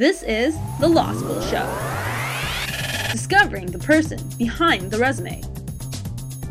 This is The Law School Show. Discovering the person behind the resume.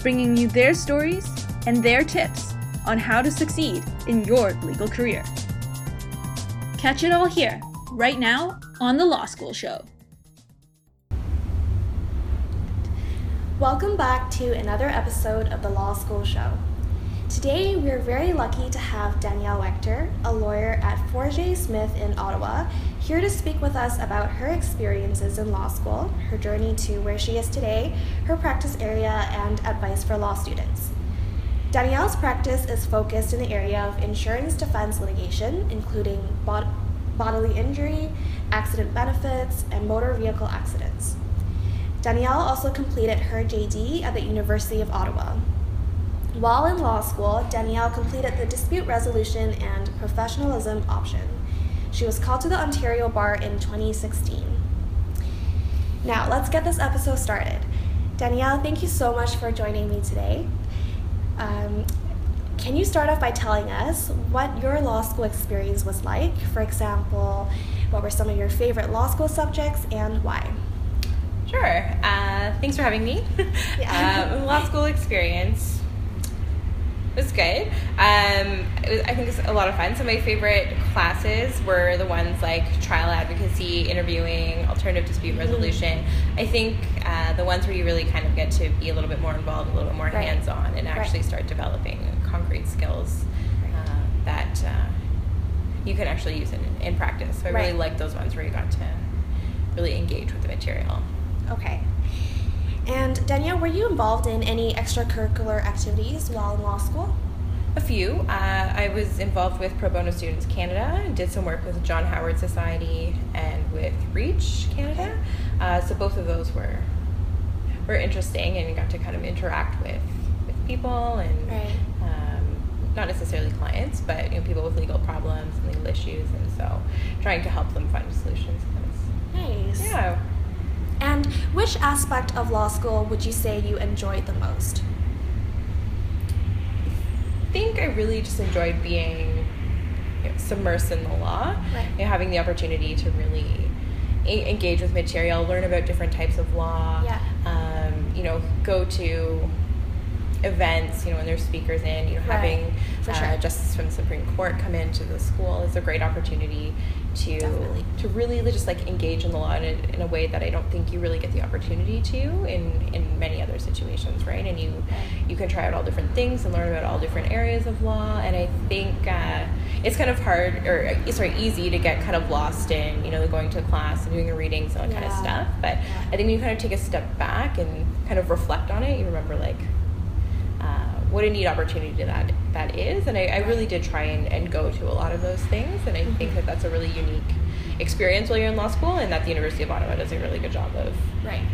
Bringing you their stories and their tips on how to succeed in your legal career. Catch it all here, right now, on The Law School Show. Welcome back to another episode of The Law School Show. Today, we are very lucky to have Danielle Waechter, a lawyer at Forget Smith in Ottawa, here to speak with us about her experiences in law school, her journey to where she is today, her practice area, and advice for law students. Danielle's practice is focused in the area of insurance defense litigation, including bod- bodily injury, accident benefits, and motor vehicle accidents. Danielle also completed her JD at the University of Ottawa. While in law school, Danielle completed the dispute resolution and professionalism option. She was called to the Ontario Bar in 2016. Now, let's get this episode started. Danielle, thank you so much for joining me today. Um, can you start off by telling us what your law school experience was like? For example, what were some of your favorite law school subjects and why? Sure. Uh, thanks for having me. Yeah. um, law school experience was good. Um, it was, I think it's a lot of fun. So my favorite classes were the ones like trial advocacy, interviewing, alternative dispute resolution. I think uh, the ones where you really kind of get to be a little bit more involved, a little bit more Right. hands-on, and actually Right. start developing concrete skills uh, that uh, you can actually use in, in practice. So I really Right. liked those ones where you got to really engage with the material. Okay. And Danielle, were you involved in any extracurricular activities while in law school? A few. Uh, I was involved with Pro Bono Students Canada. and Did some work with John Howard Society and with Reach Canada. Uh, so both of those were were interesting and got to kind of interact with with people and Right. um, not necessarily clients, but you know people with legal problems and legal issues, and so trying to help them find solutions. Nice. Yeah. And which aspect of law school would you say you enjoyed the most? I think I really just enjoyed being you know, submersed in the law, Right. you know, having the opportunity to really engage with material, learn about different types of law. Yeah. Um, you know, go to events. You know, when there's speakers in. You know, Right. having For uh, sure. justice from the Supreme Court come into the school is a great opportunity to Definitely. to really just like engage in the law in a, in a way that I don't think you really get the opportunity to in in many other situations, right? And you you can try out all different things and learn about all different areas of law. And I think uh, it's kind of hard or uh, sorry easy to get kind of lost in you know going to class and doing the readings and all that kind of stuff. But Yeah. I think when you kind of take a step back and kind of reflect on it, you remember like what a neat opportunity that that is. And I, I really did try and, and go to a lot of those things. And I think Mhm. that that's a really unique experience while you're in law school, and that the University of Ottawa does a really good job of. Right.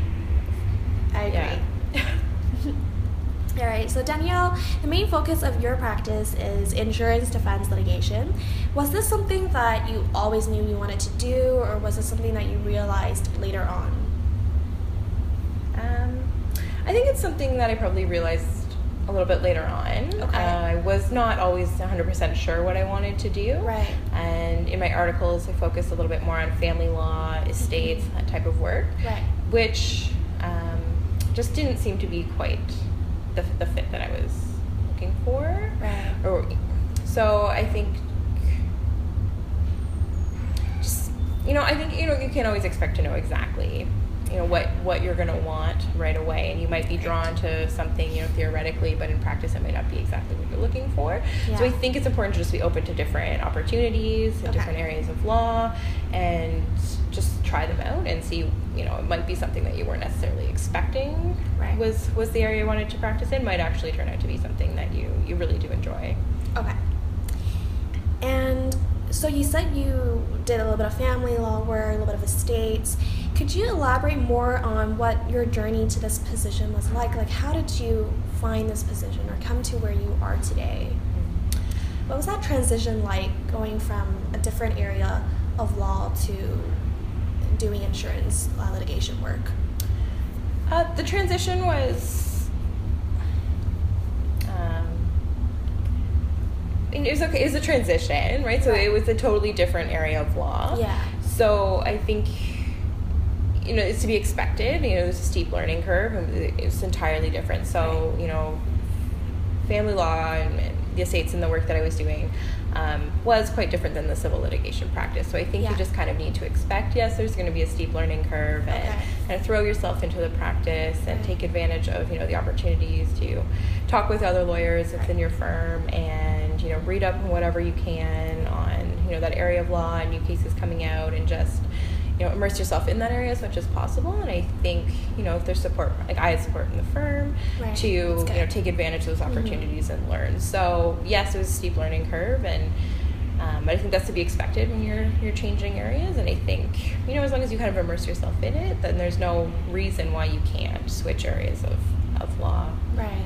I agree. Yeah. All right, so Danielle, the main focus of your practice is insurance defense litigation. Was this something that you always knew you wanted to do, or was it something that you realized later on? Um, I think it's something that I probably realized a little bit later on. Okay. Uh, I was not always 100% sure what I wanted to do. Right. And in my articles, I focused a little bit more on family law, estates, that type of work, Right. which um, just didn't seem to be quite the, the fit that I was looking for. Right. Or, so I think just you know, I think you know you can't always expect to know exactly you know what what you're going to want right away and you might be drawn to something you know theoretically but in practice it might not be exactly what you're looking for so i think it's important to just be open to different opportunities and Okay. different areas of law and just try them out and see you know it might be something that you weren't necessarily expecting Right. was was the area you wanted to practice in might actually turn out to be something that you you really do enjoy Okay. And so you said you did a little bit of family law work, a little bit of estates. Could you elaborate more on what your journey to this position was like? Like, how did you find this position or come to where you are today? What was that transition like going from a different area of law to doing insurance uh, litigation work? Uh, the transition was. Um, it was okay. It was a transition, right? So Right. it was a totally different area of law. Yeah. so I think you know it's to be expected. You know, there's a steep learning curve, and it's entirely different. So you know, family law and the estates and the work that I was doing um, was quite different than the civil litigation practice. So I think Yeah. you just kind of need to expect, yes, there's going to be a steep learning curve, and Okay. kind of throw yourself into the practice and Right. take advantage of you know the opportunities to talk with other lawyers within Right. your firm and you know read up on whatever you can on you know that area of law and new cases coming out and just you know immerse yourself in that area as much as possible and i think you know if there's support like i had support in the firm Right. to you know take advantage of those Mhm. opportunities and learn so yes it was a steep learning curve and um, but I think that's to be expected when you're you're changing areas, and I think you know as long as you kind of immerse yourself in it, then there's no reason why you can't switch areas of, of law. Right.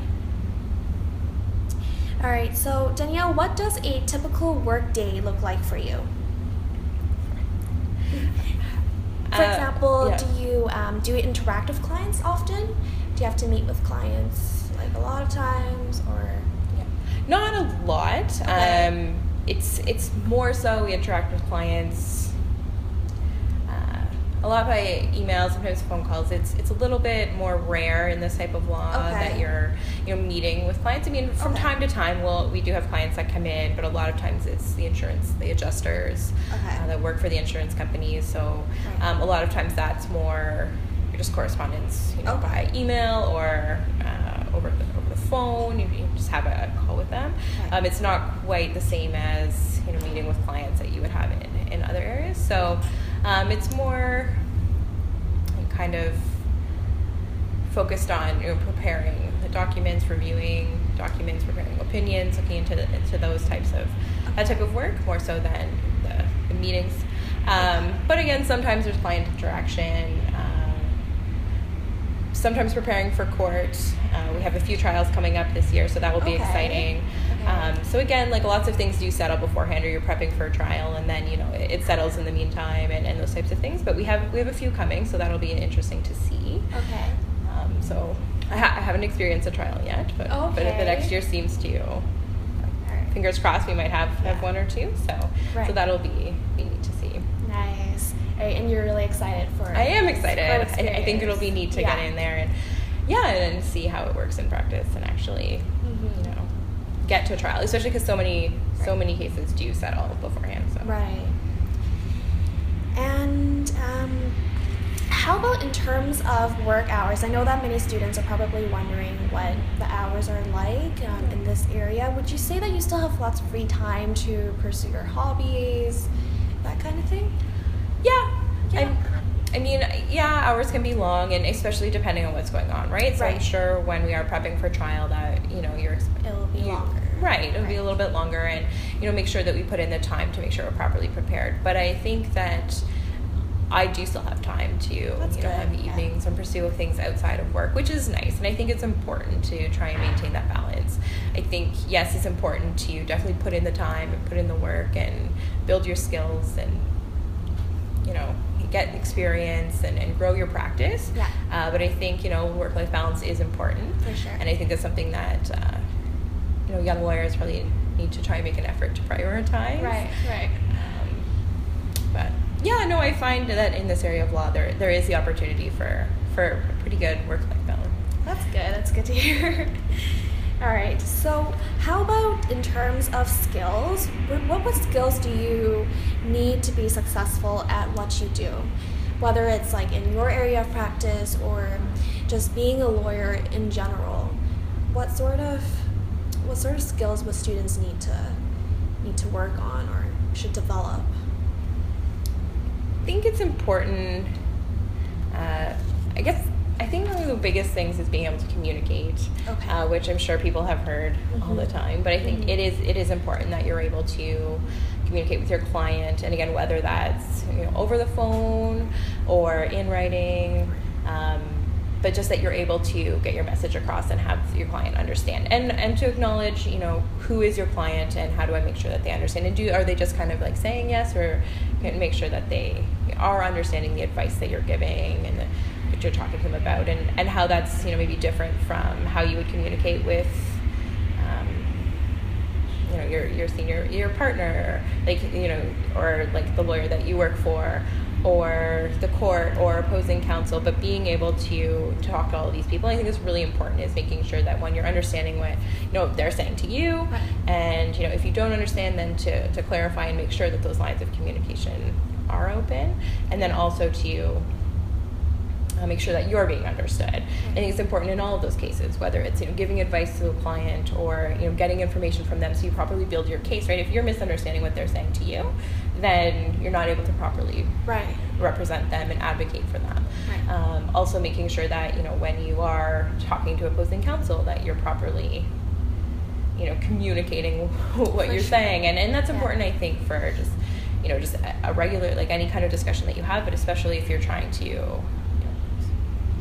All right. So Danielle, what does a typical work day look like for you? For Uh, example, yeah. do you um, do you interact with clients often? Do you have to meet with clients like a lot of times, or Yeah. Not a lot. Okay. Um, it's it's more so we interact with clients a lot by email, sometimes phone calls. It's it's a little bit more rare in this type of law Okay. that you're you know meeting with clients. I mean, from Okay. time to time, we'll we do have clients that come in, but a lot of times it's the insurance, the adjusters Okay. uh, that work for the insurance companies. So Right. um, a lot of times that's more just correspondence, you know, by email or uh, over the over the phone. You, you just have a call with them. Right. Um, it's not quite the same as you know meeting with clients that you would have in, in other areas. So um, it's more kind of focused on you know preparing the documents, reviewing documents, preparing opinions, looking into the, into those types of that type of work more so than the, the meetings. Um, but again, sometimes there's client interaction. Um, sometimes preparing for court. Uh, we have a few trials coming up this year, so that will be Okay. exciting. Okay. Um, so again, like lots of things do settle beforehand, or you're prepping for a trial, and then you know it, it settles in the meantime, and, and those types of things. But we have we have a few coming, so that'll be interesting to see. okay? Um, so I, ha- I haven't experienced a trial yet, but but if the next year seems to, All right. fingers crossed, we might have, have Yeah. one or two. So Right. so that'll be be neat to see. Nice. Right, and you're really excited for. I am excited. I, I think it'll be neat to get in there and yeah, and see how it works in practice and actually Mhm. you know get to a trial, especially because so many so many cases do settle beforehand. So Right. And um, how about in terms of work hours? I know that many students are probably wondering what the hours are like um, in this area. Would you say that you still have lots of free time to pursue your hobbies, that kind of thing? yeah, Yeah. I'm, I mean, yeah, hours can be long, and especially depending on what's going on, right? So I'm sure when we are prepping for trial, that you know you're It'll be you- longer. Right, it'll be a little bit longer, and you know, make sure that we put in the time to make sure we're properly prepared. But I think that I do still have time to That's you know good, have yeah. evenings and pursue things outside of work, which is nice. And I think it's important to try and maintain that balance. I think yes, it's important to definitely put in the time and put in the work and build your skills and you know get experience and, and grow your practice. Yeah. Uh, but I think you know work life balance is important. For sure. And I think that's something that uh, you know young lawyers probably need to try and make an effort to prioritize. Right, right. Um, but yeah, no, I find that in this area of law, there there is the opportunity for for a pretty good work life balance. That's good. That's good to hear. All right. So, how about in terms of skills? What, what skills do you need to be successful at what you do? Whether it's like in your area of practice or just being a lawyer in general, what sort of what sort of skills would students need to need to work on or should develop? I think it's important. Uh, I guess I think one of the biggest things is being able to communicate, Okay. uh, which I'm sure people have heard all the Mhm. time. But I think Mhm. it is it is important that you're able to communicate with your client, and again, whether that's you know, over the phone or in writing. Um, but just that you're able to get your message across and have your client understand and and to acknowledge you know who is your client and how do i make sure that they understand and do are they just kind of like saying yes or can make sure that they are understanding the advice that you're giving and the, you're talking to them about and and how that's you know maybe different from how you would communicate with um, you know your your senior your partner like you know or like the lawyer that you work for or the court or opposing counsel, but being able to talk to all of these people, I think is really important. Is making sure that when you're understanding what you know they're saying to you, Right. and you know if you don't understand, then to to clarify and make sure that those lines of communication are open, and then also to uh, make sure that you're being understood. I think it's important in all of those cases, whether it's you know giving advice to a client or you know getting information from them so you properly build your case. Right? If you're misunderstanding what they're saying to you, then you're not able to properly Right. represent them and advocate for them. Right. Um, also, making sure that you know when you are talking to opposing counsel that you're properly you know communicating what For you're sure. saying, and and that's Yeah. important I think for just you know just a, regular like any kind of discussion that you have, but especially if you're trying to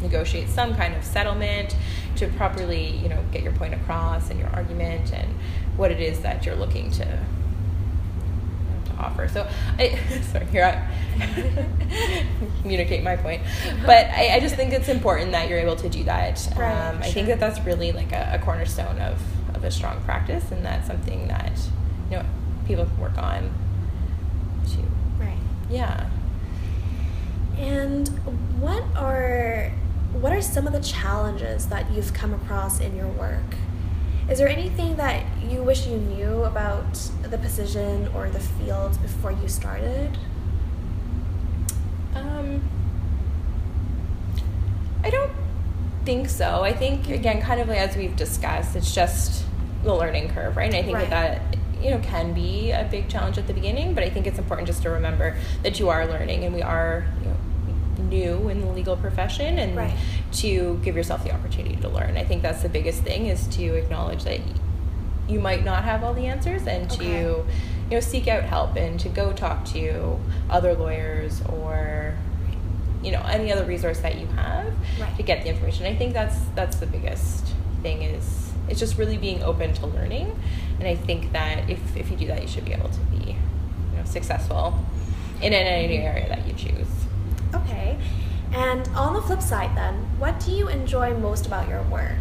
negotiate some kind of settlement to properly you know get your point across and your argument and what it is that you're looking to to offer. So, I, sorry, here I communicate my point, but I, I just think it's important that you're able to do that. Right, um, I sure. think that that's really like a, a cornerstone of, of a strong practice, and that's something that you know people can work on. To Right. yeah. And what are what are some of the challenges that you've come across in your work? Is there anything that you wish you knew about the position or the field before you started? Um, I don't think so. I think again, kind of like as we've discussed, it's just the learning curve, right? And I think Right. that that you know can be a big challenge at the beginning, but I think it's important just to remember that you are learning and we are you know new in the legal profession and Right. to give yourself the opportunity to learn. I think that's the biggest thing is to acknowledge that you might not have all the answers and to you know seek out help and to go talk to other lawyers or you know any other resource that you have Right. to get the information i think that's that's the biggest thing is it's just really being open to learning and i think that if if you do that you should be able to be you know successful in any area that you choose Okay. And on the flip side then, what do you enjoy most about your work?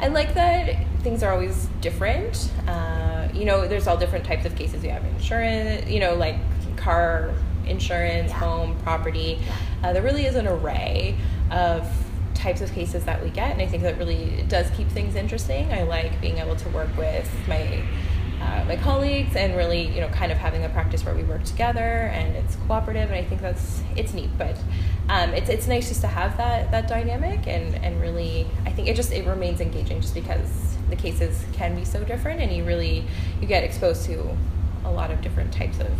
I like that things are always different. Uh, you know, there's all different types of cases. You have insurance, you know, like car insurance, Yeah. home, property. Uh, there really is an array of types of cases that we get, and I think that really does keep things interesting. I like being able to work with my uh, my colleagues and really, you know, kind of having a practice where we work together and it's cooperative, and I think that's it's neat. But um, it's it's nice just to have that that dynamic and and really, I think it just it remains engaging just because the cases can be so different, and you really you get exposed to a lot of different types of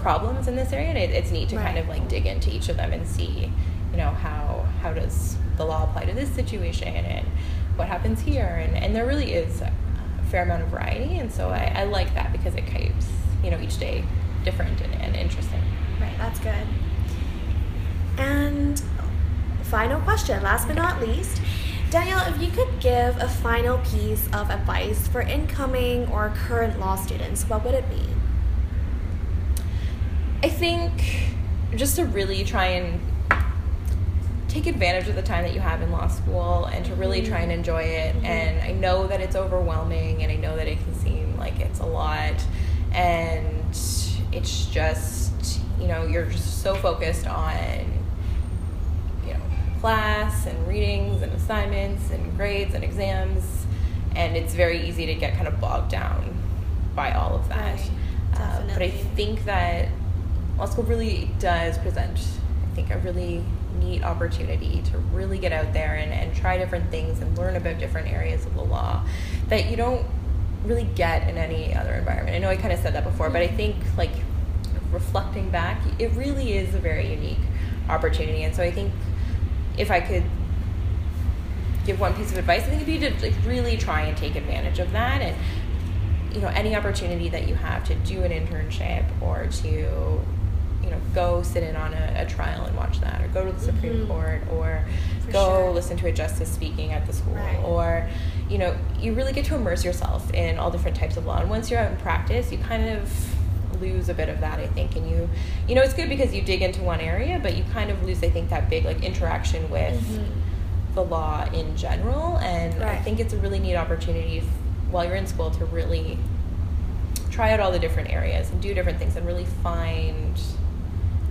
problems in this area, and it, it's neat to kind of like dig into each of them and see, you know, how how does the law apply to this situation and what happens here, and and there really is fair amount of variety, and so I, I like that because it keeps you know each day different and, and interesting. Right, that's good. And final question, last but not least, Danielle, if you could give a final piece of advice for incoming or current law students, what would it be? I think just to really try and take advantage of the time that you have in law school and to really try and enjoy it. Mhm. And I know that it's overwhelming and I know that it can seem like it's a lot. And it's just, you know, you're just so focused on, you know, class and readings and assignments and grades and exams. And it's very easy to get kind of bogged down by all of that. Right. Uh, but I think that law school really does present, I think, a really neat opportunity to really get out there and, and try different things and learn about different areas of the law that you don't really get in any other environment. I know I kind of said that before, but I think like reflecting back, it really is a very unique opportunity. And so I think if I could give one piece of advice, I think it'd be to like really try and take advantage of that and you know any opportunity that you have to do an internship or to you know go sit in on a, a trial and watch that or go to the Supreme Mhm. Court or For go sure. listen to a justice speaking at the school Right. or you know you really get to immerse yourself in all different types of law and once you're out in practice you kind of lose a bit of that I think and you you know it's good because you dig into one area but you kind of lose I think that big like interaction with Mhm. the law in general and I think it's a really neat opportunity f- while you're in school to really try out all the different areas and do different things and really find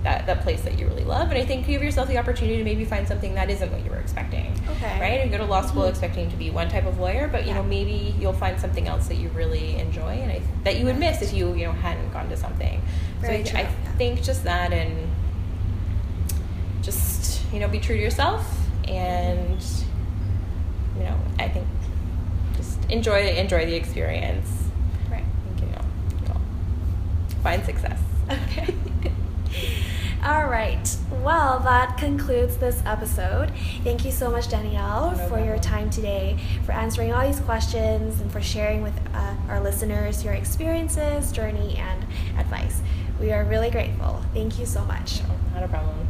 that, that place that you really love. And I think give yourself the opportunity to maybe find something that isn't what you were expecting. Okay. Right? And go to law school Mhm. expecting to be one type of lawyer, but you know, maybe you'll find something else that you really enjoy and I, that you would miss if you, you know, hadn't gone to something. Very so I, I yeah. think just that and just, you know, be true to yourself and you know, I think just enjoy enjoy the experience. Right. You know, find success. Okay. All right. Well, that concludes this episode. Thank you so much, Danielle, No for your time today, for answering all these questions, and for sharing with uh, our listeners your experiences, journey, and advice. We are really grateful. Thank you so much. Not a problem.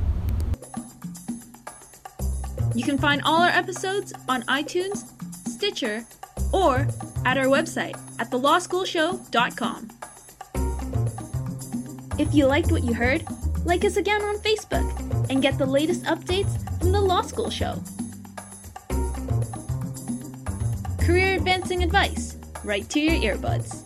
You can find all our episodes on iTunes, Stitcher, or at our website at thelawschoolshow.com. If you liked what you heard, like us again on Facebook and get the latest updates from the Law School Show. Career advancing advice right to your earbuds.